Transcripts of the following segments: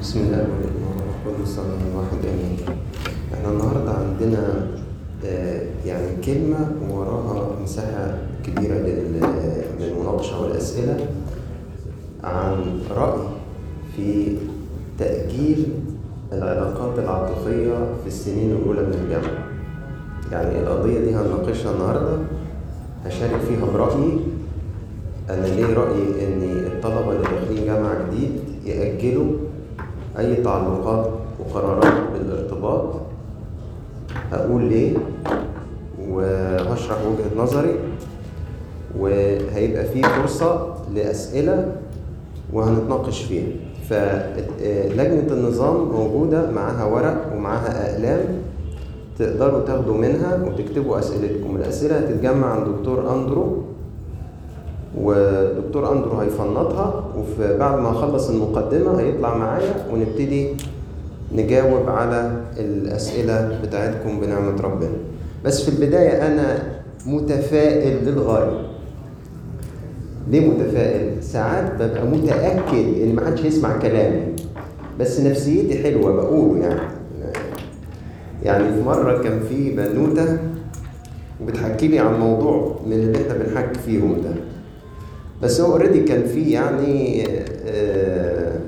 بسم الله والروح القدس صلى الله واحد أمين. إحنا النهارده عندنا آه، يعني كلمة وراها مساحة كبيرة لل- للمناقشة والأسئلة عن رأي في تأجيل العلاقات العاطفية في السنين الأولى من الجامعة. يعني القضية دي هنناقشها النهارده. هشارك فيها برأيي. أنا ليه رأيي إن الطلبة اللي داخلين جامعة جديد يأجلوا أي تعلقات وقرارات بالارتباط. هقول ليه وهشرح وجهة نظري وهيبقى فيه فرصة لأسئلة وهنتناقش فيها. فلجنة النظام موجودة معاها ورق ومعاها أقلام تقدروا تاخدوا منها وتكتبوا أسئلتكم. الأسئلة هتتجمع عند دكتور أندرو ودكتور أندرو هيفنطها وبعد ما أخلص المقدمة هيطلع معايا ونبتدي نجاوب على الأسئلة بتاعتكم بنعمة ربنا. بس في البداية أنا متفائل للغاية. ليه متفائل؟ ساعات ببقى متأكد إن محدش هيسمع كلامي بس نفسيتي حلوة بقوله يعني. يعني في مرة كان في بنوتة وبتحكي لي عن موضوع من اللي إحنا بنحكي فيهم ده. بس هو اوريدي كان في يعني آه،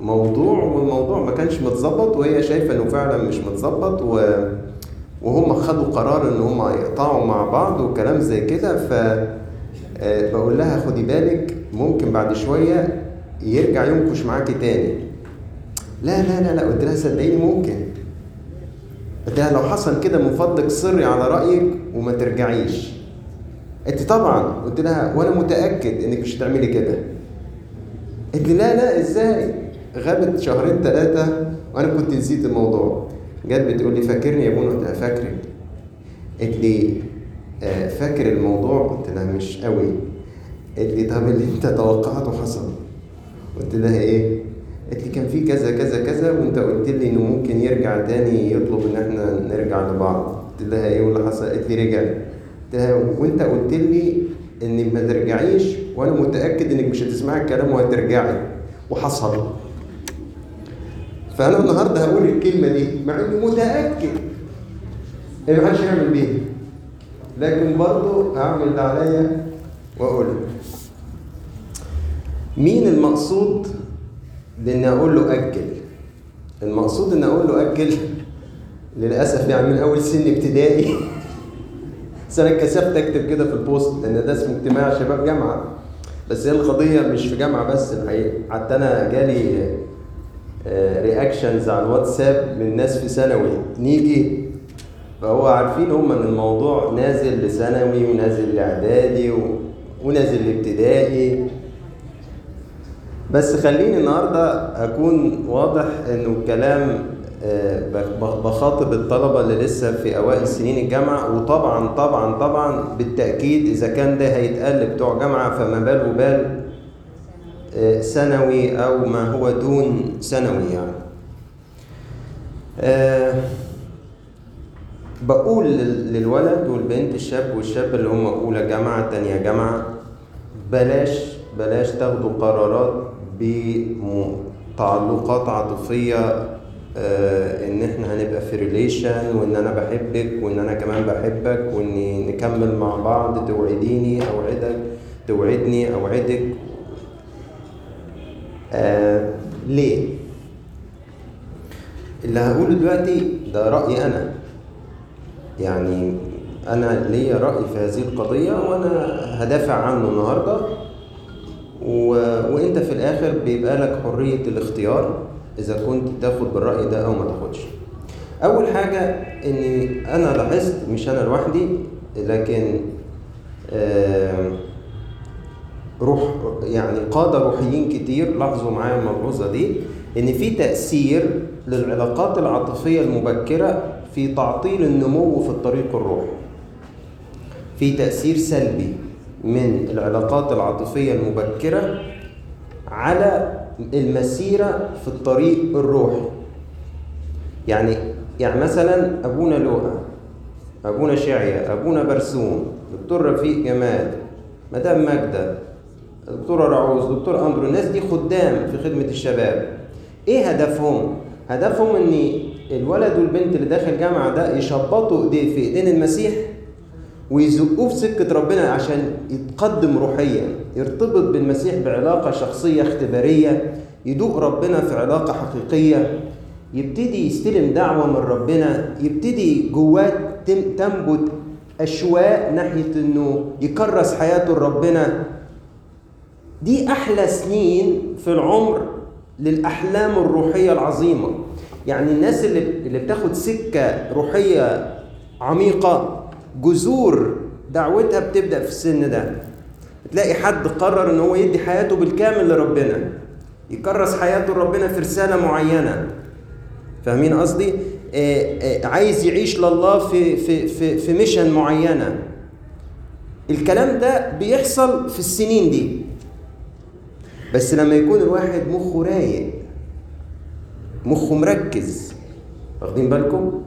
موضوع والموضوع ما كانش متظبط وهي شايفة إنه فعلا مش متظبط وهم خدوا قرار إن هم يقطعوا مع بعض وكلام زي كده. ف آه، بقول لها خدي بالك ممكن بعد شوية يرجع ينكش معاكي تاني. لا لا لا لا قلت لها صدقيني ممكن. قلت لها لو حصل كده من فضلك صري على رأيك وما ترجعيش. انت طبعا قلت لها وأنا متأكد إنك مش هتعملي كده. قالت لي لا لا إزاي؟ غابت شهرين ثلاثة وأنا كنت نسيت الموضوع. جت بتقول لي فاكرني يا بونو قلت لها فاكرك. قالت لي آه، فاكر الموضوع؟ قلت لها مش قوي. قالت لي طب اللي أنت توقعته حصل؟ قلت لها إيه؟ قالت لي كان في كذا كذا كذا وأنت قلت لي إنه ممكن يرجع تاني يطلب إن إحنا نرجع لبعض. قلت لها إيه واللي حصل؟ قالت لي رجع. لها وانت قلت لي انك ما ترجعيش وأنا متأكد انك مش هتسمعي الكلام وهترجعي. وحصل. فأنا النهارده هقول الكلمة دي مع إني متأكد ان محدش هيعمل بيها. لكن برضه هعمل اللي عليا واقولها مين المقصود بان أقول له أجل المقصود ان أقول له أجل للأسف يعني من أول سن ابتدائي. بس أنا اتكسفت اكتب كده في البوست لأن ده اسمه اجتماع شباب جامعة. بس هي القضية مش في جامعة بس الحقيقة. حتى أنا جالي reactions على الواتساب من ناس في ثانوي. نيجي فهو عارفين هم إن الموضوع نازل لثانوي ونازل لإعدادي و... ونازل لابتدائي. بس خليني النهارده أكون واضح إنه الكلام آه، بخاطب الطلبة اللي لسه في أوائل سنين الجامعة وطبعا طبعا طبعا بالتأكيد إذا كان ده هيتقال بتوع جامعة فما بال وبال آه، ثانوي أو ما هو دون ثانوي يعني. آه، بقول لل- للولد والبنت الشاب والشاب اللي هم أولى جامعة تانية جامعة بلاش بلاش تاخدوا قرارات بتعلقات عاطفية آه، إن إحنا هنبقى في ريليشن وإن أنا بحبك وإن أنا كمان بحبك وان نكمل مع بعض توعديني أوعدك توعدني أوعدك. آه ليه؟ اللي هقوله دلوقتي ده رأيي أنا. يعني أنا ليا رأي في هذه القضية وأنا هدافع عنه النهاردة. و... وأنت في الآخر بيبقى لك حرية الاختيار. إذا كنت تاخد بالرأي ده أو ما تاخدش أول حاجة إن أنا لاحظت مش أنا لوحدي لكن روح يعني قادة روحيين كتير لاحظوا معايا الملحوظة دي إن في تأثير للعلاقات العاطفية المبكرة في تعطيل النمو في الطريق الروحي. في تأثير سلبي من العلاقات العاطفية المبكرة على المسيرة في الطريق الروحي. يعني يعني مثلا أبونا لوقا أبونا شعيا أبونا برسوم دكتور رفيق جمال مدام ماجدة دكتورة رعوز دكتور أندرو الناس دي خدام في خدمة الشباب. إيه هدفهم؟ هدفهم إن الولد والبنت اللي داخل جامعة ده يشبطوا إيديه في إيدين المسيح؟ ويزقوه في سكه ربنا عشان يتقدم روحيا يرتبط بالمسيح بعلاقة شخصية اختبارية يدوق ربنا في علاقة حقيقية يبتدي يستلم دعوة من ربنا يبتدي جواه تنبت اشواق ناحية إنه يكرس حياته لربنا. دي أحلى سنين في العمر للأحلام الروحية العظيمة. يعني الناس اللي اللي بتاخد سكة روحية عميقة جذور دعوتها بتبدأ في السن ده. تلاقي حد قرر إن هو يدي حياته بالكامل لربنا. يكرس حياته لربنا في رسالة معينة. فاهمين قصدي؟ آه آه عايز يعيش لله في في في في ميشن معينة. الكلام ده بيحصل في السنين دي. بس لما يكون الواحد مخه رايق مخه مركز واخدين بالكم؟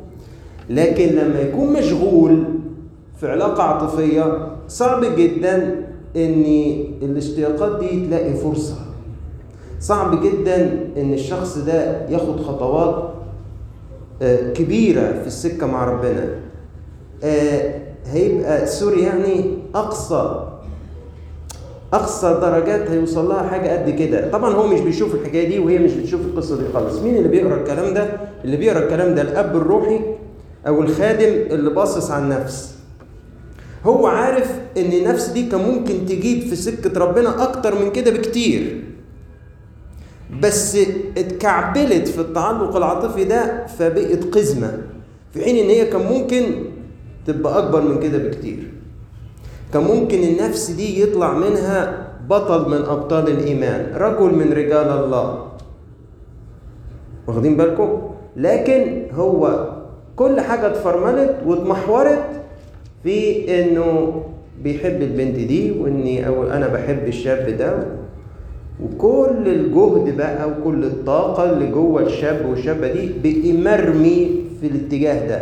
لكن لما يكون مشغول في علاقة عاطفية صعب جدا ان الاشتياقات دي تلاقي فرصة. صعب جدا إن الشخص ده ياخد خطوات كبيرة في السكة مع ربنا. هيبقى سوري يعني أقصى أقصى درجات هيوصل لها حاجة قد كده. طبعا هو مش بيشوف الحكاية دي وهي مش بتشوف القصة دي خالص. مين اللي بيقرأ الكلام ده؟ اللي بيقرأ الكلام ده الأب الروحي أو الخادم اللي باصص على النفس. هو عارف إن النفس دي كان ممكن تجيب في سكة ربنا أكتر من كده بكتير. بس اتكعبلت في التعلق العاطفي ده فبقت قزمة في حين إن هي كان ممكن تبقى أكبر من كده بكتير. كان ممكن النفس دي يطلع منها بطل من أبطال الإيمان رجل من رجال الله. واخدين بالكم؟ لكن هو كل حاجة اتفرملت واتمحورت في إنه بيحب البنت دي وإني أو أنا بحب الشاب ده. وكل الجهد بقى وكل الطاقة اللي جوه الشاب والشابة دي بقي مرمي في الاتجاه ده.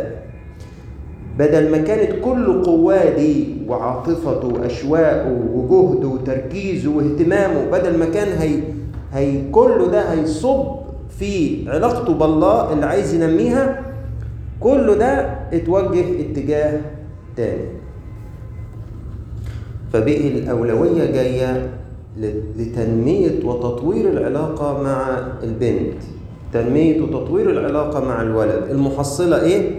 بدل ما كانت كل قواه دي وعاطفته وأشواقه وجهده وتركيزه واهتمامه بدل ما كان هي هي كله ده هيصب في علاقته بالله اللي عايز ينميها كله ده اتوجه اتجاه تاني فبقي الأولوية جاية لتنمية وتطوير العلاقة مع البنت. تنمية وتطوير العلاقة مع الولد. المحصلة إيه؟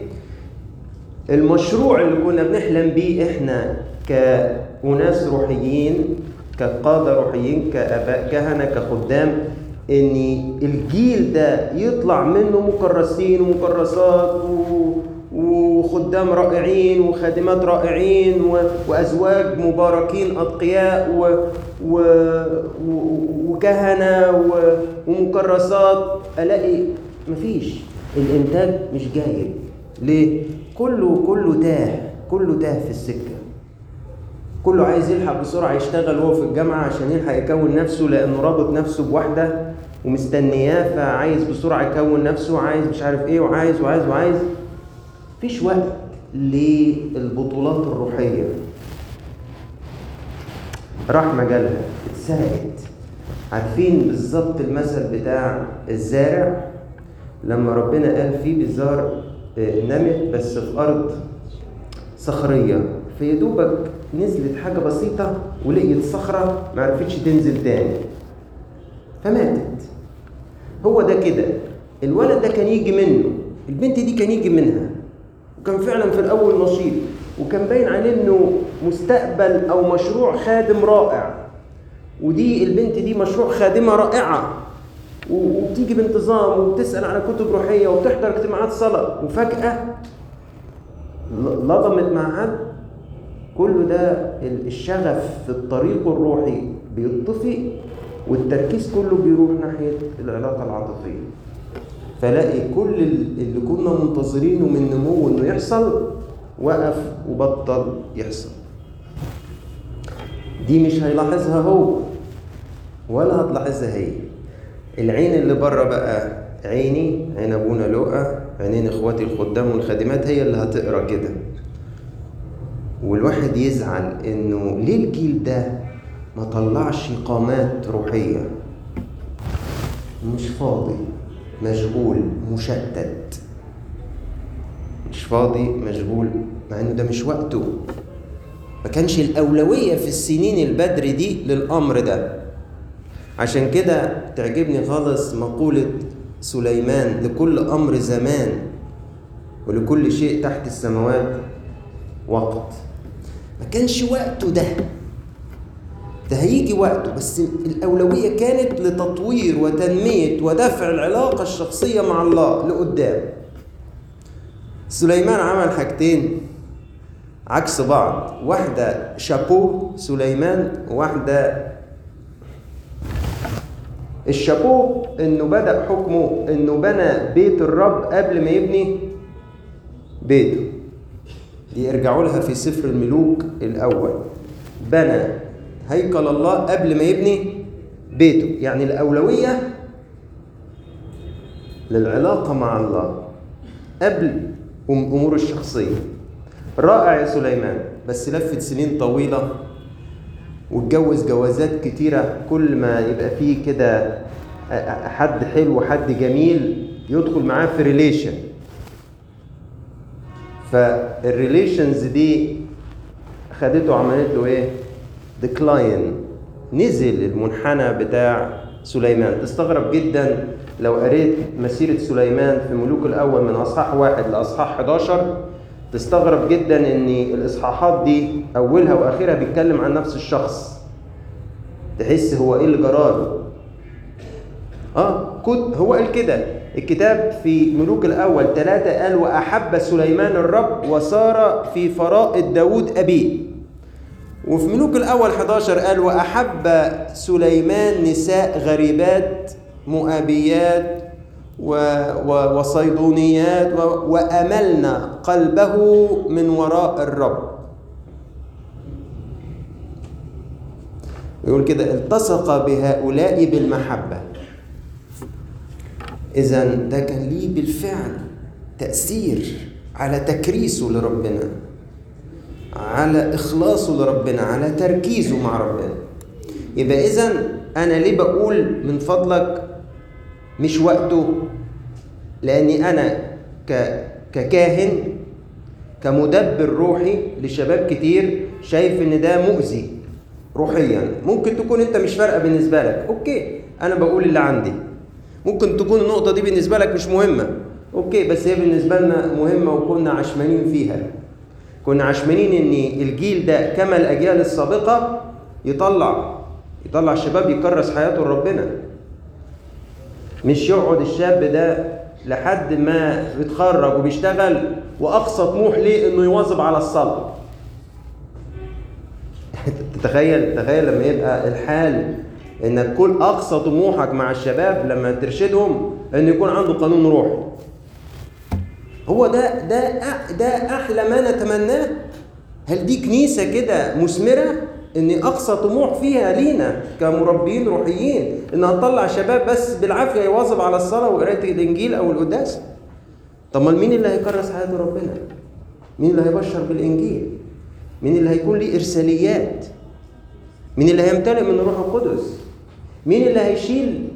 المشروع اللي كنا بنحلم بيه إحنا كأناس روحيين كقادة روحيين كآباء كهنة كخدام ان الجيل ده يطلع منه مكرسين ومكرسات و... وخدام رائعين وخادمات رائعين و... وأزواج مباركين أتقياء و... و... و... وكهنة و... ومكرسات ألاقي مفيش. الإنتاج مش جايب. ليه؟ كله كله تاه. كله تاه في السكة. كله عايز يلحق بسرعة يشتغل وهو في الجامعة عشان يلحق يكون نفسه لأنه رابط نفسه بواحده ومستنياه فعايز بسرعة يكون نفسه عايز مش عارف إيه وعايز وعايز وعايز. مفيش وقت للبطولات الروحية. راح مجالها اتسرقت عارفين بالظبط المثل بتاع الزارع؟ لما ربنا قال فيه بزار نمت بس في أرض صخرية. فيا دوبك نزلت حاجة بسيطة ولقيت صخرة ما عرفتش تنزل تاني. فماتت. هو ده كده. الولد ده كان يجي منه. البنت دي كان يجي منها. وكان فعلا في الأول نشيط وكان باين عليه إنه مستقبل أو مشروع خادم رائع. ودي البنت دي مشروع خادمة رائعة. وبتيجي بانتظام وبتسأل على كتب روحية وبتحضر اجتماعات صلاة. وفجأة لضمت مع حد كل ده الشغف في الطريق الروحي بيطفي والتركيز كله بيروح ناحية العلاقة العاطفية. فلاقي كل اللي كنا منتظرينه من نمو إنه يحصل وقف وبطل يحصل. دي مش هيلاحظها هو ولا هتلاحظها هي. العين اللي بره بقى عيني عين أبونا لؤى عينين إخواتي الخدام والخادمات هي اللي هتقرأ كده. والواحد يزعل إنه ليه الجيل ده ما طلعش قامات روحية؟ مش فاضي. مشغول مشتت. مش فاضي مشغول مع إنه ده مش وقته. ما كانش الأولوية في السنين البدر دي للأمر ده. عشان كده تعجبني خالص مقولة سليمان لكل أمر زمان ولكل شيء تحت السماوات وقت. ما كانش وقته ده. ده هيجي وقته بس الأولوية كانت لتطوير وتنمية ودفع العلاقة الشخصية مع الله لقدام. سليمان عمل حاجتين عكس بعض واحدة شابو سليمان وواحدة الشابو إنه بدأ حكمه إنه بنى بيت الرب قبل ما يبني بيته. دي ارجعوا لها في سفر الملوك الأول. بنى هيكل الله قبل ما يبني بيته. يعني الأولوية للعلاقة مع الله قبل أمور الشخصية. رائع يا سليمان بس لفت سنين طويلة واتجوز جوازات كتيرة. كل ما يبقى فيه كده حد حلو حد جميل يدخل معاه في ريليشن فال relations دي خدته عملت له إيه؟ decline نزل المنحنى بتاع سليمان. تستغرب جدا لو قريت مسيرة سليمان في ملوك الأول من أصحاح واحد لأصحاح 11 تستغرب جدا إن الإصحاحات دي أولها وآخرها بيتكلم عن نفس الشخص. تحس هو إيه اللي جراله آه كنت هو قال كده. الكتاب في ملوك الأول ثلاثة قال وأحب سليمان الرب وصار في فرائض داود أبيه. وفي ملوك الأول 11 قال وأحب سليمان نساء غريبات مؤابيات وصيدونيات وأملنا قلبه من وراء الرب. يقول كده التصق بهؤلاء بالمحبة. إذا ده كان ليه بالفعل تأثير على تكريسه لربنا. على إخلاصه لربنا على تركيزه مع ربنا. يبقى إذا أنا ليه بقول من فضلك مش وقته؟ لأني أنا. ككاهن كمدبر روحي لشباب كتير شايف إن ده مؤذي روحيا. ممكن تكون أنت مش فارقة بالنسبة لك أوكي أنا بقول اللي عندي. ممكن تكون النقطة دي بالنسبة لك مش مهمة أوكي بس هي بالنسبة لنا مهمة وكنا عشمانين فيها. كنا عشمانين ان الجيل ده كما الأجيال السابقة يطلع يطلع الشباب يكرس حياته لربنا مش يقعد الشاب ده لحد ما يتخرج وبيشتغل وأقصى طموح ليه إنه يواظب على الصلاه تتخيل تخيل لما يبقى الحال إنك كل أقصى طموحك مع الشباب لما ترشدهم ان يكون عنده قانون روحي. هو ده ده ده أحلى ما نتمناه. هل دي كنيسة كده مثمرة؟ ان أقصى طموح فيها لينا كمربيين روحيين. انها تطلع شباب بس بالعافية يواظب على الصلاة وقراية الإنجيل أو القداس. طب ما مين اللي هيكرس حياته ربنا؟ مين اللي هيبشر بالإنجيل؟ مين اللي هيكون ليه إرساليات؟ مين اللي هيمتلئ من الروح القدس؟ مين اللي هيشيل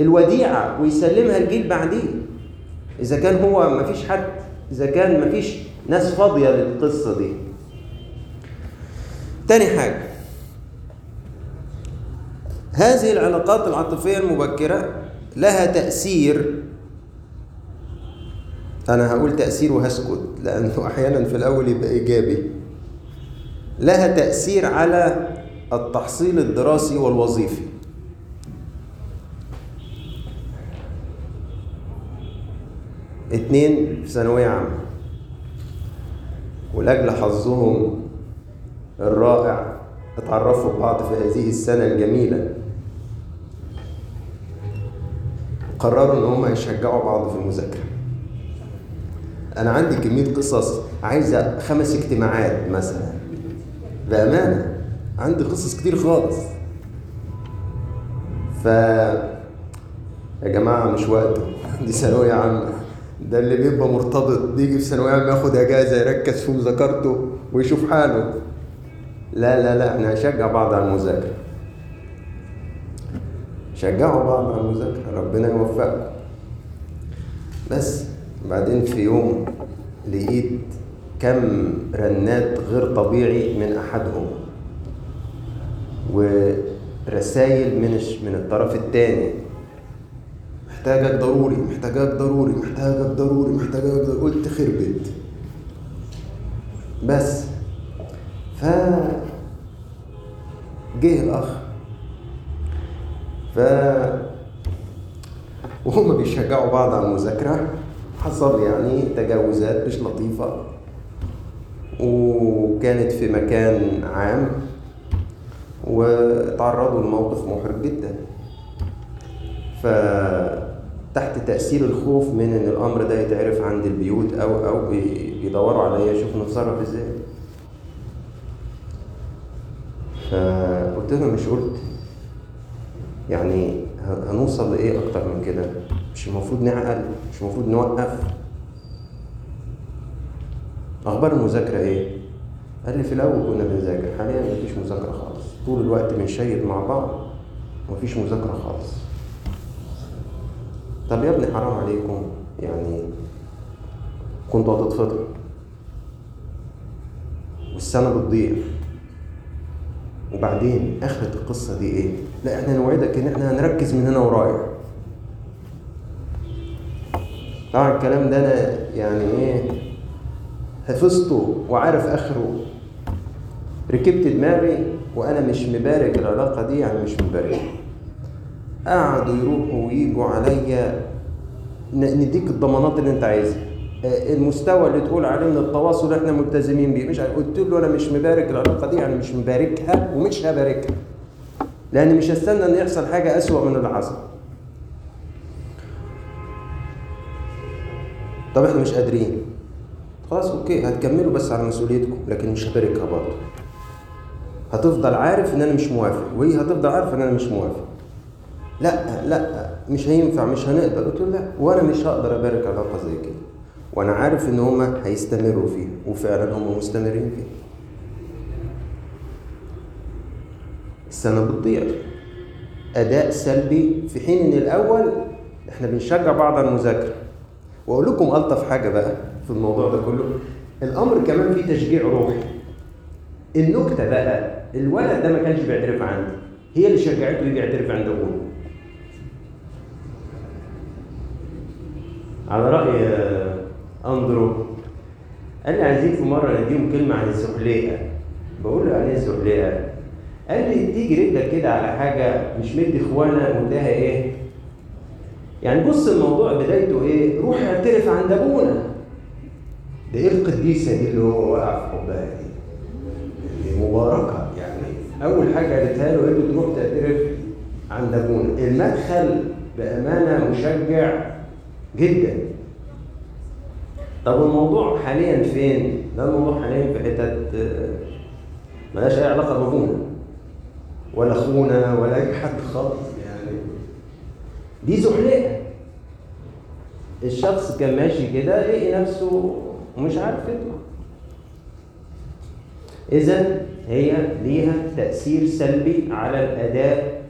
الوديعة ويسلمها الجيل بعديه؟ إذا كان هو مفيش حد إذا كان مفيش ناس فاضية للقصة دي. تاني حاجة هذه العلاقات العاطفية المبكرة لها تأثير. أنا هقول تأثير وهسكت لأنه أحيانا في الأول يبقى إيجابي. لها تأثير على التحصيل الدراسي والوظيفي. اتنين في ثانوية عامة. ولأجل حظهم الرائع اتعرفوا ببعض في هذه السنة الجميلة. قرروا إن هم يشجعوا بعض في المذاكرة. أنا عندي كمية قصص عايزة خمس اجتماعات مثلا. بأمانة عندي قصص كتير خالص. ف يا جماعة مش وقته دي ثانوية عامة. ده اللي بيبقى مرتبط بيجي في ثانوية عامة ياخد إجازة يركز في مذاكرته ويشوف حاله. لا لا لا إحنا هنشجع بعض على المذاكرة. شجعوا بعض على المذاكرة ربنا يوفقكم. بس بعدين في يوم لقيت كم رنات غير طبيعي من أحدهم ورسائل من من الطرف الثاني محتاجك ضروري محتاجك ضروري محتاجك ضروري محتاجك ضروري. قلت خربت بس. ف جه الأخ. ف وهم بيشجعوا بعض على المذاكرة. حصل يعني تجاوزات مش لطيفة. وكانت في مكان عام. وتعرضوا لموقف محرج جدا. فتحت تأثير الخوف من إن الأمر ده يتعرف عند البيوت أو أو بيدوروا عليا يشوفوا نتصرف إزاي. فقلت لهم مش قلت. يعني هنوصل لإيه أكتر من كده؟ مش المفروض نعقل مش المفروض نوقف. أخبار المذاكرة إيه؟ قال لي في الأول كنا بنذاكر حاليا مفيش مذاكرة خالص. طول الوقت بنشيد مع بعض ومفيش مذاكرة خالص. طب يا ابني حرام عليكم. يعني كنتوا هتتفضلوا والسنة بتضيع. وبعدين آخرة القصة دي إيه؟ لا إحنا نوعدك إن إحنا هنركز من هنا ورايح. طبعا الكلام ده أنا يعني إيه؟ حفظته وعارف آخره. ركبت دماغي وأنا مش مبارك العلاقة دي يعني مش مبارك. قعدوا يروحوا ويجوا عليا. نديك الضمانات اللي انت عايزها. المستوى اللي تقول عليه من التواصل إحنا ملتزمين بيه. مش قلت له أنا مش مبارك العلاقه دي يعني مش مباركها ومش هباركها. لأن مش هستنى إن يحصل حاجة أسوأ من اللي حصل. طب إحنا مش قادرين. خلاص أوكي هتكملوا بس على مسؤوليتكم لكن مش هباركها برضه. هتفضل عارف إن أنا مش موافق وهي هتفضل عارفة إن أنا مش موافق. لا لا مش هينفع مش هنقدر. قلت له لا وأنا مش هقدر أبارك علاقه زي كده. وأنا عارف إن هما هيستمروا فيها وفعلا هم مستمرين فيها السنة بتضيع أداء سلبي في حين إن الأول إحنا بنشجع بعض على المذاكرة. وأقول لكم ألطف حاجة بقى في الموضوع ده كله. الأمر كمان فيه تشجيع روحي. النكتة بقى الولد ده ما كانش بيعترف عندي. هي اللي شجعته يجي يعترف عند أبوه. على رأي أندرو قال لي عايزين في مرة نديهم كلمة عن الزحليقة. بقول له يعني الزحليقة قال لي تيجي رجلك كده على حاجة مش مدي إخوانا واداها إيه؟ يعني بص الموضوع بدايته إيه؟ روح اعترف عند أبونا. ده إيه القديسة دي اللي هو وقع في حبها دي؟ مباركة يعني. أول حاجة قالتها له قال تروح تعترف عند أبونا. المدخل بأمانة مشجع جدا. طب الموضوع حاليا فين؟ ده الموضوع حاليا في حتت ملهاش أي علاقة بابونا ولا أخونا ولا أي حد خالص يعني. دي زحلقه الشخص كان ماشي كده لقي نفسه مش عارف يطلع اذا هي ليها تأثير سلبي على الأداء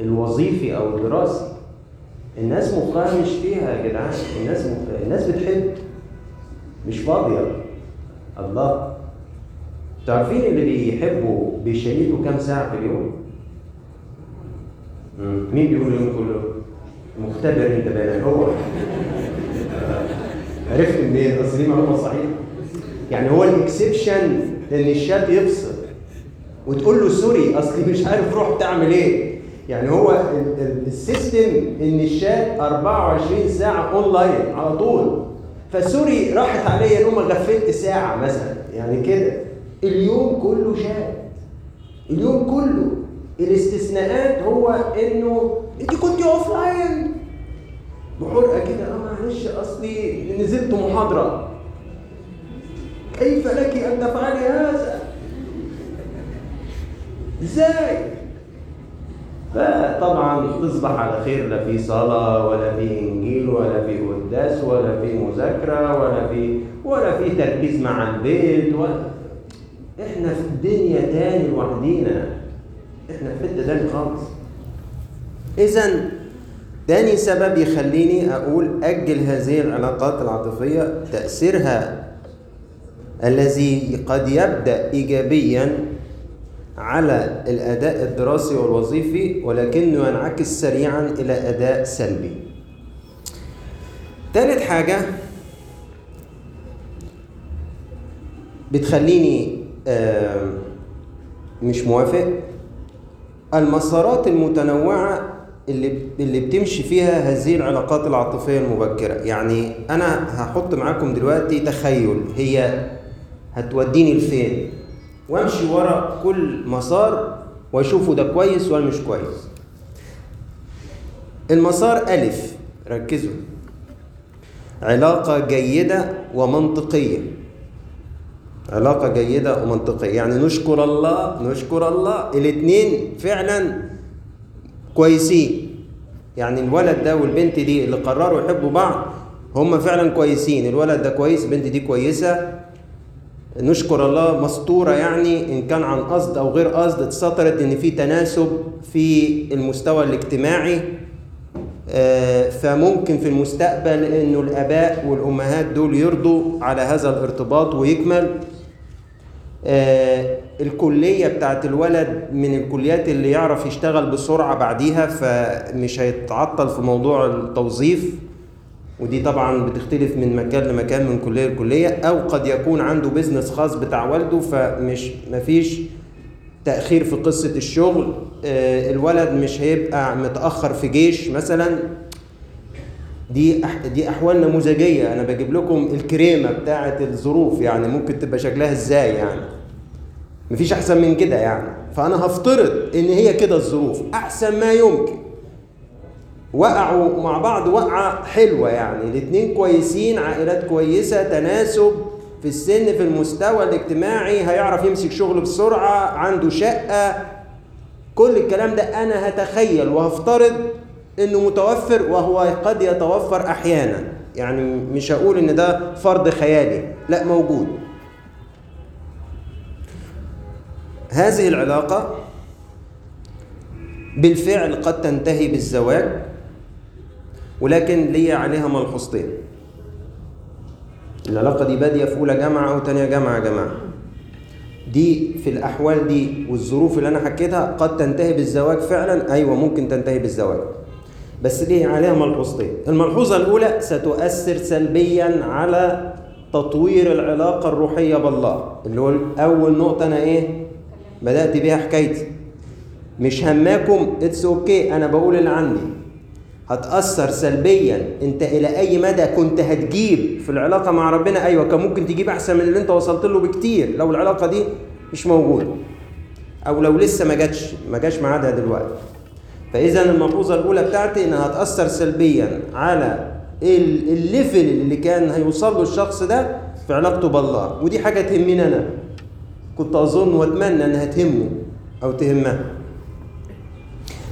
الوظيفي أو الدراسي. الناس مخها مش فيها يا جدعان. الناس مخ... الناس بتحب. مش فاضية. الله. تعرفين اللي بيحبوا بيشيلوا كام ساعة في اليوم. مين بيقول اليوم كله؟ مختبر انت بقى. هو. عرفت منين؟ أصل دي معلومة صحيحة. يعني هو ال exception إن الشات يفصل وتقول له sorry اصلي مش عارف روح تعمل إيه. يعني هو ال system إن الشات 24 ساعة أونلاين على طول. ف sorry راحت عليا يوم غفلت ساعة مثلا. يعني كده. اليوم كله شات اليوم كله. الاستثناءات هو إنه أنت كنت offline بحرقه كده آه معلش أصلي نزلت محاضرة. كيف لك أن تفعلي هذا؟ إزاي؟ فطبعا تصبح على خير لا في صلاة ولا في إنجيل ولا في قداس ولا في مذاكرة ولا في ولا في تركيز مع البيت ولا إحنا في دنيا تاني لوحدينا. إحنا في حتة تاني خالص. إذا تاني سبب يخليني أقول أجل هذه العلاقات العاطفية تأثيرها الذي قد يبدأ إيجابيا على الأداء الدراسي والوظيفي ولكنه ينعكس سريعا إلى أداء سلبي. ثالث حاجة بتخليني مش موافق. المسارات المتنوعة اللي اللي بتمشي فيها هذه العلاقات العاطفية المبكرة. يعني أنا هحط معاكم دلوقتي تخيل هي هتوديني لفين؟ وامشي ورا كل مسار واشوفه ده كويس ولا مش كويس. المسار ألف ركزوا. علاقة جيدة ومنطقية. علاقة جيدة ومنطقية. يعني نشكر الله نشكر الله الاتنين فعلا كويسين. يعني الولد ده والبنت دي اللي قرروا يحبوا بعض هم فعلا كويسين. الولد ده كويس البنت دي كويسة. نشكر الله مستورة يعني إن كان عن قصد أو غير قصد اتسطرت إن في تناسب في المستوى الاجتماعي. فممكن في المستقبل إنه الآباء والأمهات دول يرضوا على هذا الارتباط ويكمل. الكلية بتاعت الولد من الكليات اللي يعرف يشتغل بسرعة بعديها فمش هيتعطل في موضوع التوظيف. ودي طبعا بتختلف من مكان لمكان من كلية لكلية أو قد يكون عنده بيزنس خاص بتاع والده فمش مفيش تأخير في قصة الشغل. الولد مش هيبقى متأخر في جيش مثلا. دي دي أحوال نموذجية. أنا بجيب لكم الكريمة بتاعه الظروف يعني ممكن تبقى شكلها إزاي يعني. مفيش أحسن من كده يعني. فأنا هفترض إن هي كده الظروف. أحسن ما يمكن. وقعوا مع بعض وقعة حلوة يعني. الاتنين كويسين عائلات كويسة تناسب في السن في المستوى الاجتماعي هيعرف يمسك شغل بسرعة عنده شقة. كل الكلام ده أنا هتخيل وهفترض إنه متوفر وهو قد يتوفر أحيانا. يعني مش هقول إن ده فرض خيالي لا موجود. هذه العلاقة بالفعل قد تنتهي بالزواج. ولكن لي عليها ملحوظتين العلاقة دي بادية في أولى جامعة أو تانية جامعة يا جماعة دي في الأحوال دي والظروف اللي أنا حكيتها قد تنتهي بالزواج فعلا أيوة ممكن تنتهي بالزواج. بس ليه عليها ملحوظتين الملحوظة الأولى ستؤثر سلبيا على تطوير العلاقة الروحية بالله. اللي هو أول نقطة أنا إيه؟ بدأت بيها حكايتي. مش هماكم it's okay okay. أنا بقول اللي عندي. هتأثر سلبيا. انت إلى أي مدى كنت هتجيب في العلاقة مع ربنا؟ أيوه كان ممكن تجيب أحسن من اللي انت وصلت له بكتير لو العلاقة دي مش موجودة أو لو لسه ما جاتش ما جاش ميعادها دلوقتي. فاذا الملحوظة الأولى بتاعتي إنها هتأثر سلبيا على ال level اللي كان هيوصل له الشخص ده في علاقته بالله. ودي حاجة تهمني أنا. كنت أظن وأتمنى إنها تهمه أو تهمها.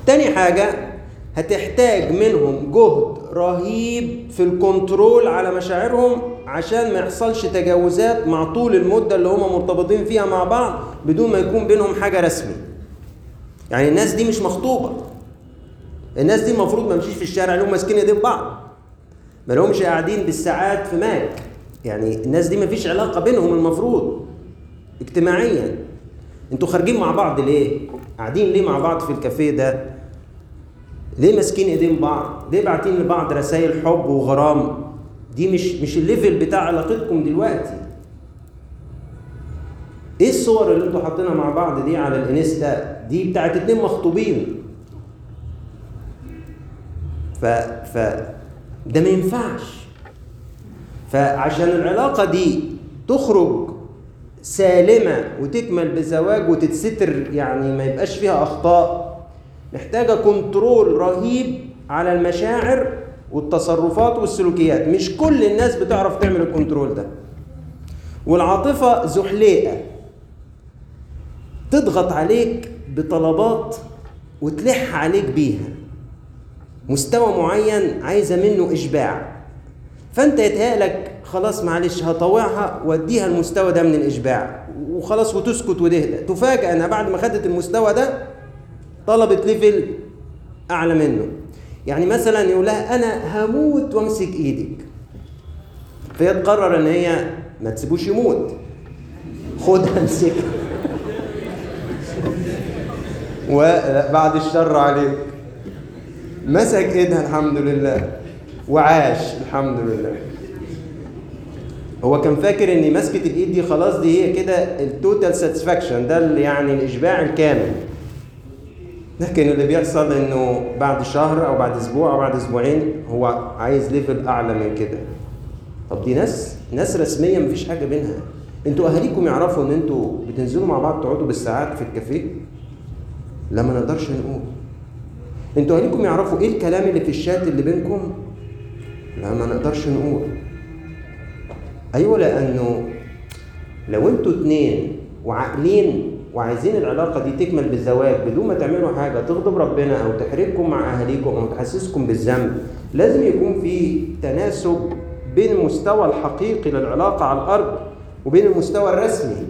تاني حاجة هتحتاج منهم جهد رهيب في ال control على مشاعرهم عشان ما يحصلش تجاوزات مع طول المدة اللي هم مرتبطين فيها مع بعض بدون ما يكون بينهم حاجة رسمي. يعني الناس دي مش مخطوبة. الناس دي المفروض ما في الشارع لهم ماسكين ايدين بعض. ما لهمش قاعدين بالساعات في ماك. يعني الناس دي ما فيش علاقة بينهم المفروض اجتماعيا. أنتوا خارجين مع بعض ليه؟ قاعدين ليه مع بعض في الكافيه ده؟ ليه ماسكين ايدين بعض؟ ليه باعتين لبعض رسائل حب وغرام؟ دي مش مش ال level بتاع علاقتكم دلوقتي. إيه الصور اللي أنتوا حاطينها مع بعض دي على الانستا؟ دي بتاعت اتنين مخطوبين. ف ف ده ما ينفعش. فعشان العلاقة دي تخرج سالمة وتكمل بزواج وتتستر يعني ما يبقاش فيها أخطاء محتاجة control رهيب على المشاعر والتصرفات والسلوكيات. مش كل الناس بتعرف تعمل ال control ده. والعاطفة زحليقة. تضغط عليك بطلبات وتلح عليك بيها. مستوى معين عايزة منه إشباع. فأنت يتهيألك خلاص معلش هطوعها وأديها المستوى ده من الإشباع. وخلاص وتسكت وتهدى تفاجأ أنها بعد ما خدت المستوى ده طلبت ليفل أعلى منه. يعني مثلا يقول لها أنا هموت وأمسك إيدك. فهي تقرر إن هي ما تسيبوش يموت. خدها امسكها وبعد الشر عليك. مسك إيدها الحمد لله. وعاش الحمد لله. هو كان فاكر ان مسكه الإيد دي خلاص دي هي كده ال total satisfaction ده يعني الإشباع الكامل. لكن اللي بيحصل إنه بعد شهر أو بعد أسبوع أو بعد أسبوعين هو عايز level أعلى من كده. طب دي ناس ناس رسمية مفيش حاجة بينها. أنتوا أهاليكم يعرفوا إن أنتوا بتنزلوا مع بعض تقعدوا بالساعات في الكافيه؟ لا ما نقدرش نقول. أنتوا أهاليكم يعرفوا إيه الكلام اللي في الشات اللي بينكم؟ لا ما نقدرش نقول. أيوه لأنه لو أنتوا اتنين وعاقلين وعايزين العلاقة دي تكمل بالزواج بدون ما تعملوا حاجة تغضب ربنا أو تحرجكم مع أهاليكم أو تحسسكم بالذنب لازم يكون في تناسب بين المستوى الحقيقي للعلاقة على الأرض وبين المستوى الرسمي.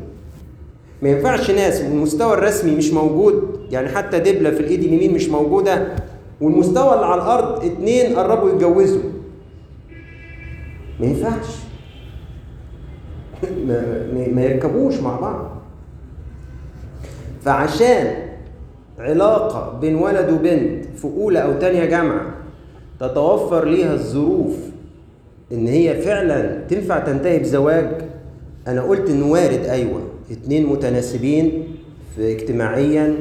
ما ينفعش ناس والمستوى الرسمي مش موجود يعني حتى دبلة في الإيد اليمين مش موجودة والمستوى اللي على الأرض اتنين قربوا يتجوزوا. ما ينفعش. ما يركبوش مع بعض. فعشان علاقة بين ولد وبنت في أولى أو تانية جامعة تتوفر ليها الظروف إن هي فعلا تنفع تنتهي بزواج أنا قلت إنه وارد أيوه. اتنين متناسبين في اجتماعيا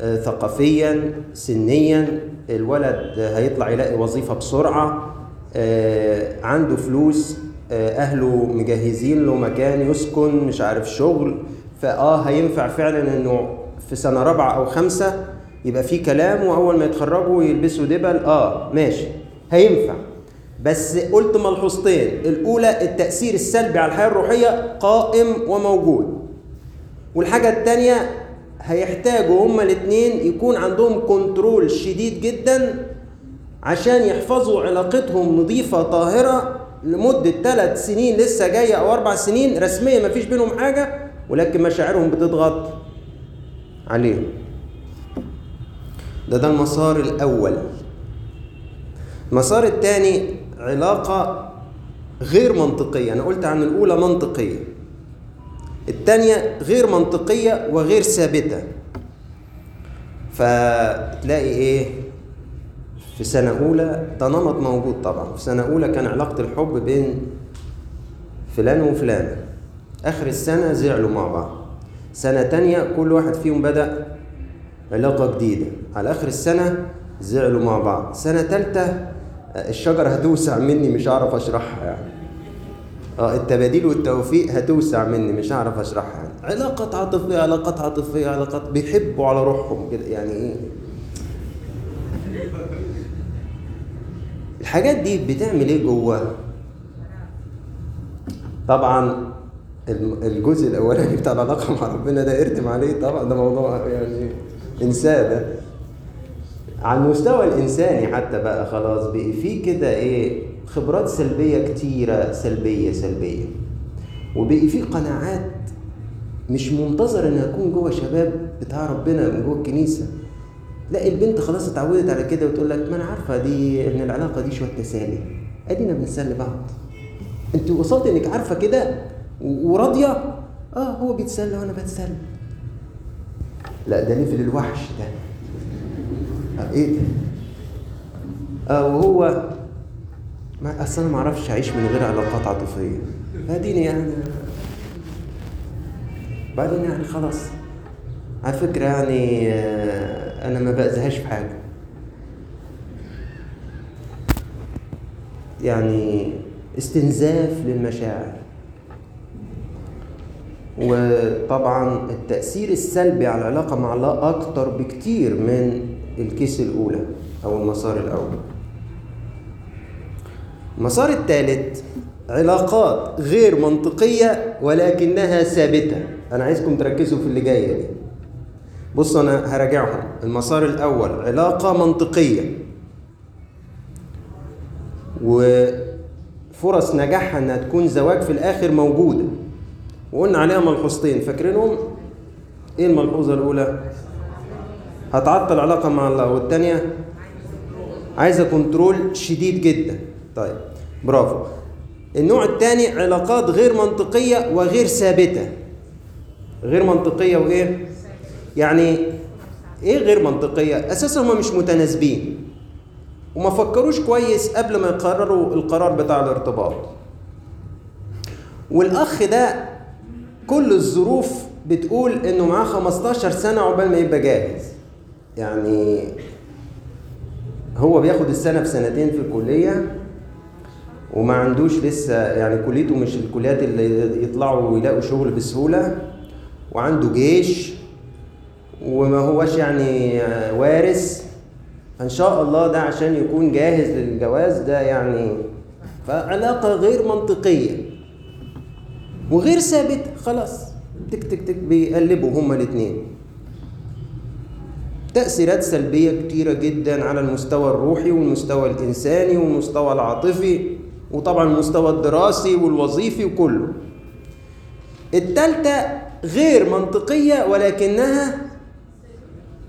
آه، ثقافيا سنيا. الولد هيطلع يلاقي وظيفة بسرعة آه، عنده فلوس آه، أهله مجهزين له مكان يسكن مش عارف شغل. فآه هينفع فعلا إنه في سنة رابعة أو خمسة يبقى في كلام وأول ما يتخرجوا يلبسوا دبل؟ آه ماشي هينفع. بس قلت ملحوظتين الأولى التأثير السلبي على الحياة الروحية قائم وموجود. والحاجة التانية هيحتاجوا هما الاتنين يكون عندهم كنترول شديد جدا عشان يحفظوا علاقتهم نظيفة طاهرة لمدة ثلاث سنين لسه جاية أو أربع سنين رسميا مفيش بينهم حاجة ولكن مشاعرهم بتضغط عليهم. ده ده المسار الأول. المسار الثاني علاقة غير منطقية. أنا قلت عن الأولى منطقية. الثانية غير منطقية وغير ثابتة. فتلاقي إيه؟ في سنة أولى ده نمط موجود طبعا. في سنة أولى كان علاقة الحب بين فلان وفلان آخر السنة زعلوا مع بعض. سنة تانية كل واحد فيهم بدأ علاقة جديدة. على آخر السنة زعلوا مع بعض. سنة تالتة الشجرة هتوسع مني مش هعرف أشرحها يعني. آه التباديل والتوفيق هتوسع مني مش هعرف أشرحها يعني. علاقات عاطفية علاقات عاطفية علاقات بيحبوا على روحهم كده يعني إيه. الحاجات دي بتعمل إيه جوه؟ طبعا الجزء الأولاني بتاع العلاقة مع ربنا ده ارتم عليه طبعا ده موضوع يعني انساه ده. على المستوى الإنساني حتى بقى خلاص بقي في كده إيه خبرات سلبية كتيرة سلبية سلبية. وبقي في قناعات مش منتظر ان اكون جوه شباب بتاع ربنا من جوه الكنيسة. لا البنت خلاص اتعودت على كده وتقول لك ما أنا عارفة دي إن العلاقة دي شوية تسالي. أدينا بنسلي بعض. أنت وصلت إنك عارفة كده؟ وراضية؟ آه هو بيتسلى وأنا بتسلى. لا ده ليفل الوحش ده. آه إيه؟ ده آه وهو ما أصل أنا ما أعرفش أعيش من غير علاقات عاطفية. اديني يعني. بعدين يعني خلاص. على فكرة يعني أنا ما بأذيهاش في حاجة. يعني استنزاف للمشاعر. وطبعا التأثير السلبي على العلاقة مع الله أكتر بكتير من الكيس الأولى أو المسار الأول. المسار الثالث علاقات غير منطقية ولكنها ثابتة. أنا عايزكم تركزوا في اللي جاية دي بص أنا هراجعهم. المسار الأول علاقة منطقية. وفرص نجاحها إنها تكون زواج في الآخر موجودة. وقلنا عليها ملحوظتين فاكرينهم؟ إيه الملحوظة الأولى؟ هتعطل علاقة مع الله. والتانية؟ عايزة كنترول شديد جدا. طيب برافو. النوع الثاني علاقات غير منطقية وغير ثابتة. غير منطقية وإيه؟ يعني إيه غير منطقية؟ أساسا هم مش متناسبين. وما فكروش كويس قبل ما يقرروا القرار بتاع الارتباط. والأخ ده كل الظروف بتقول إنه معاه 15 سنة عقبال ما يبقى جاهز. يعني هو بياخد السنة في سنتين في الكلية وما عندوش لسه يعني كليته مش الكليات اللي يطلعوا ويلاقوا شغل بسهولة وعنده جيش وما هوش يعني وارث. ان شاء الله ده عشان يكون جاهز للجواز ده يعني فعلاقه غير منطقية. وغير ثابته خلاص. تك تك تك بيقلبوا هما الاثنين تأثيرات سلبية كتيرة جدا على المستوى الروحي والمستوى الإنساني والمستوى العاطفي وطبعا المستوى الدراسي والوظيفي وكله. التالتة غير منطقية ولكنها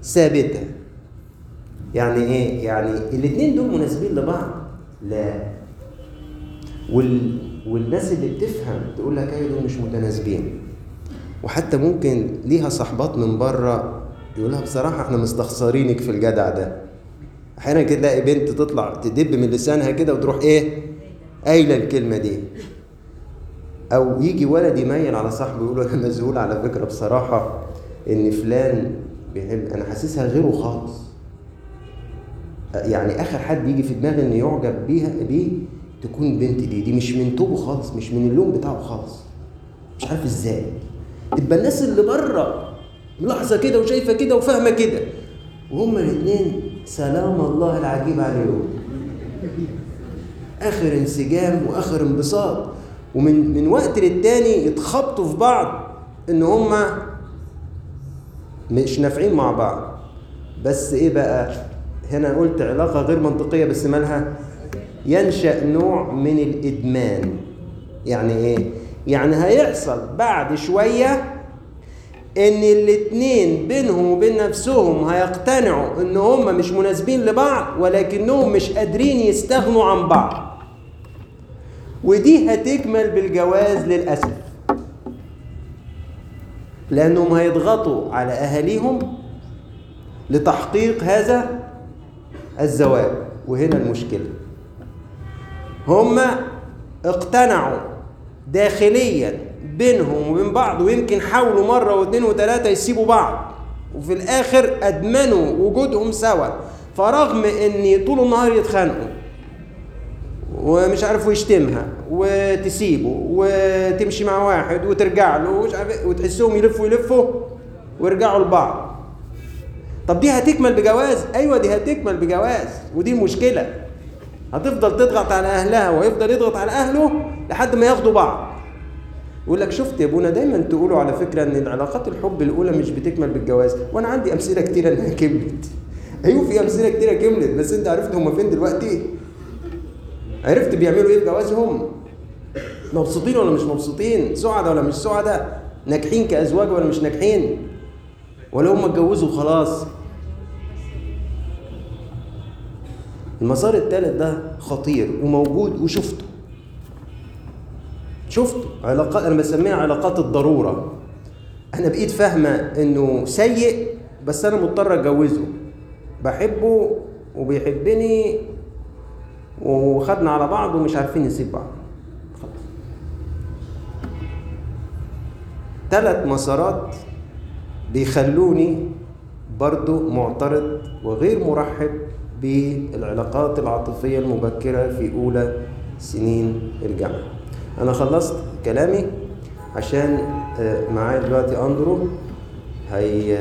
ثابتة. يعني إيه؟ يعني الاتنين دول مناسبين لبعض؟ لا. وال... والناس اللي بتفهم تقول لك أيوه دول مش متناسبين. وحتى ممكن ليها صحبات من بره يقول لها بصراحة إحنا مستخسرينك في الجدع ده. أحيانا كده تلاقي بنت تطلع تدب من لسانها كده وتروح إيه؟ قايلة الكلمة دي. أو يجي ولد يميل على صاحبه يقول أنا مذهول على فكرة بصراحة إن فلان بيحب. أنا حاسسها غيره خالص. يعني آخر حد يجي في دماغي إنه يعجب بيها بيه تكون بنت دي دي مش من طوبه خالص مش من اللون بتاعه خالص. مش عارف إزاي. تبقى الناس اللي بره ملاحظة كده وشايفة كده وفاهمة كده. وهما الاثنين سلام الله العجيب عليهم. آخر انسجام وآخر انبساط. ومن من وقت للتاني يتخبطوا في بعض إن هما مش نافعين مع بعض. بس إيه بقى؟ هنا قلت علاقة غير منطقية بس مالها؟ ينشأ نوع من الإدمان. يعني إيه؟ يعني هيحصل بعد شوية إن الاتنين بينهم وبين نفسهم هيقتنعوا إن هما مش مناسبين لبعض ولكنهم مش قادرين يستغنوا عن بعض. ودي هتكمل بالجواز للأسف. لأنهم هيضغطوا على أهاليهم لتحقيق هذا الزواج. وهنا المشكلة. هم اقتنعوا داخليا بينهم وبين بعض ويمكن حاولوا مرة واثنين وثلاثة يسيبوا بعض وفي الآخر أدمنوا وجودهم سوا. فرغم إن طول النهار يتخانقوا ومش عارف يشتمها وتسيبه وتمشي مع واحد وترجع له ومش عارف وتحسهم يلفوا يلفوا ويرجعوا لبعض. طب دي هتكمل بجواز؟ أيوه دي هتكمل بجواز ودي المشكلة. هتفضل تضغط على أهلها ويفضل يضغط على أهله لحد ما ياخدوا بعض. يقول لك شفت يا ابونا دايما تقولوا على فكرة إن العلاقات الحب الأولى مش بتكمل بالجواز. وأنا عندي أمثلة كتيرة إنها كملت. أيوه في أمثلة كتيرة كملت بس أنت عرفت هم فين دلوقتي؟ عرفت بيعملوا إيه في جوازهم؟ مبسوطين ولا مش مبسوطين؟ سعداء ولا مش سعداء؟ ناجحين كأزواج ولا مش ناجحين؟ ولا هم اتجوزوا خلاص المسار الثالث ده خطير وموجود وشفته. شفته. علاقات أنا بسميها علاقات الضرورة. أنا بقيت فاهمة إنه سيء بس أنا مضطر أتجوزه. بحبه وبيحبني وخدنا على بعض ومش عارفين نسيب بعض. ثلاث مسارات بيخلوني برضو معترض وغير مرحب بالعلاقات العاطفية المبكرة في أولى سنين الجامعة. أنا خلصت كلامي عشان معايا دلوقتي أندرو. هي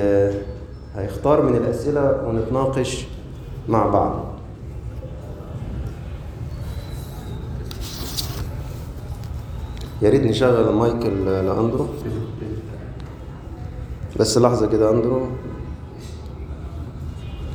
هيختار من الأسئلة ونتناقش مع بعض. يا ريت نشغل المايك لأندرو. بس لحظة كده أندرو.